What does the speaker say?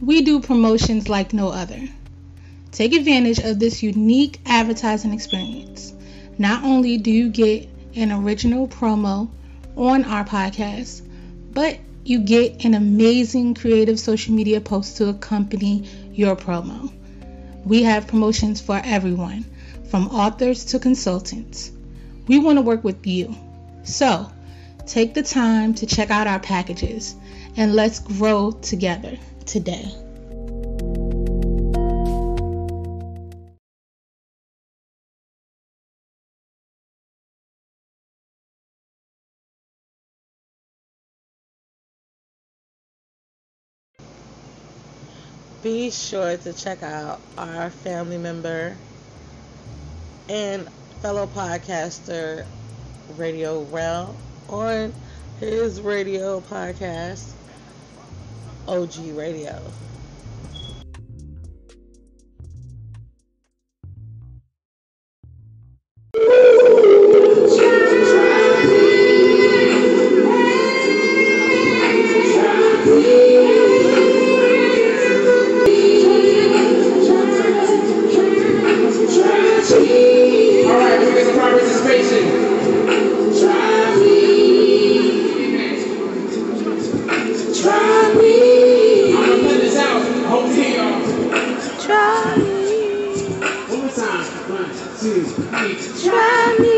We do promotions like no other. Take advantage of this unique advertising experience. Not only do you get an original promo on our podcast, but you get an amazing creative social media post to accompany your promo. We have promotions for everyone, from authors to consultants. We want to work with you. So, take the time to check out our packages and let's grow together today. Be sure to check out our family member and fellow podcaster Radio Rel on his radio podcast, OG Radio. Alright, two. Try me.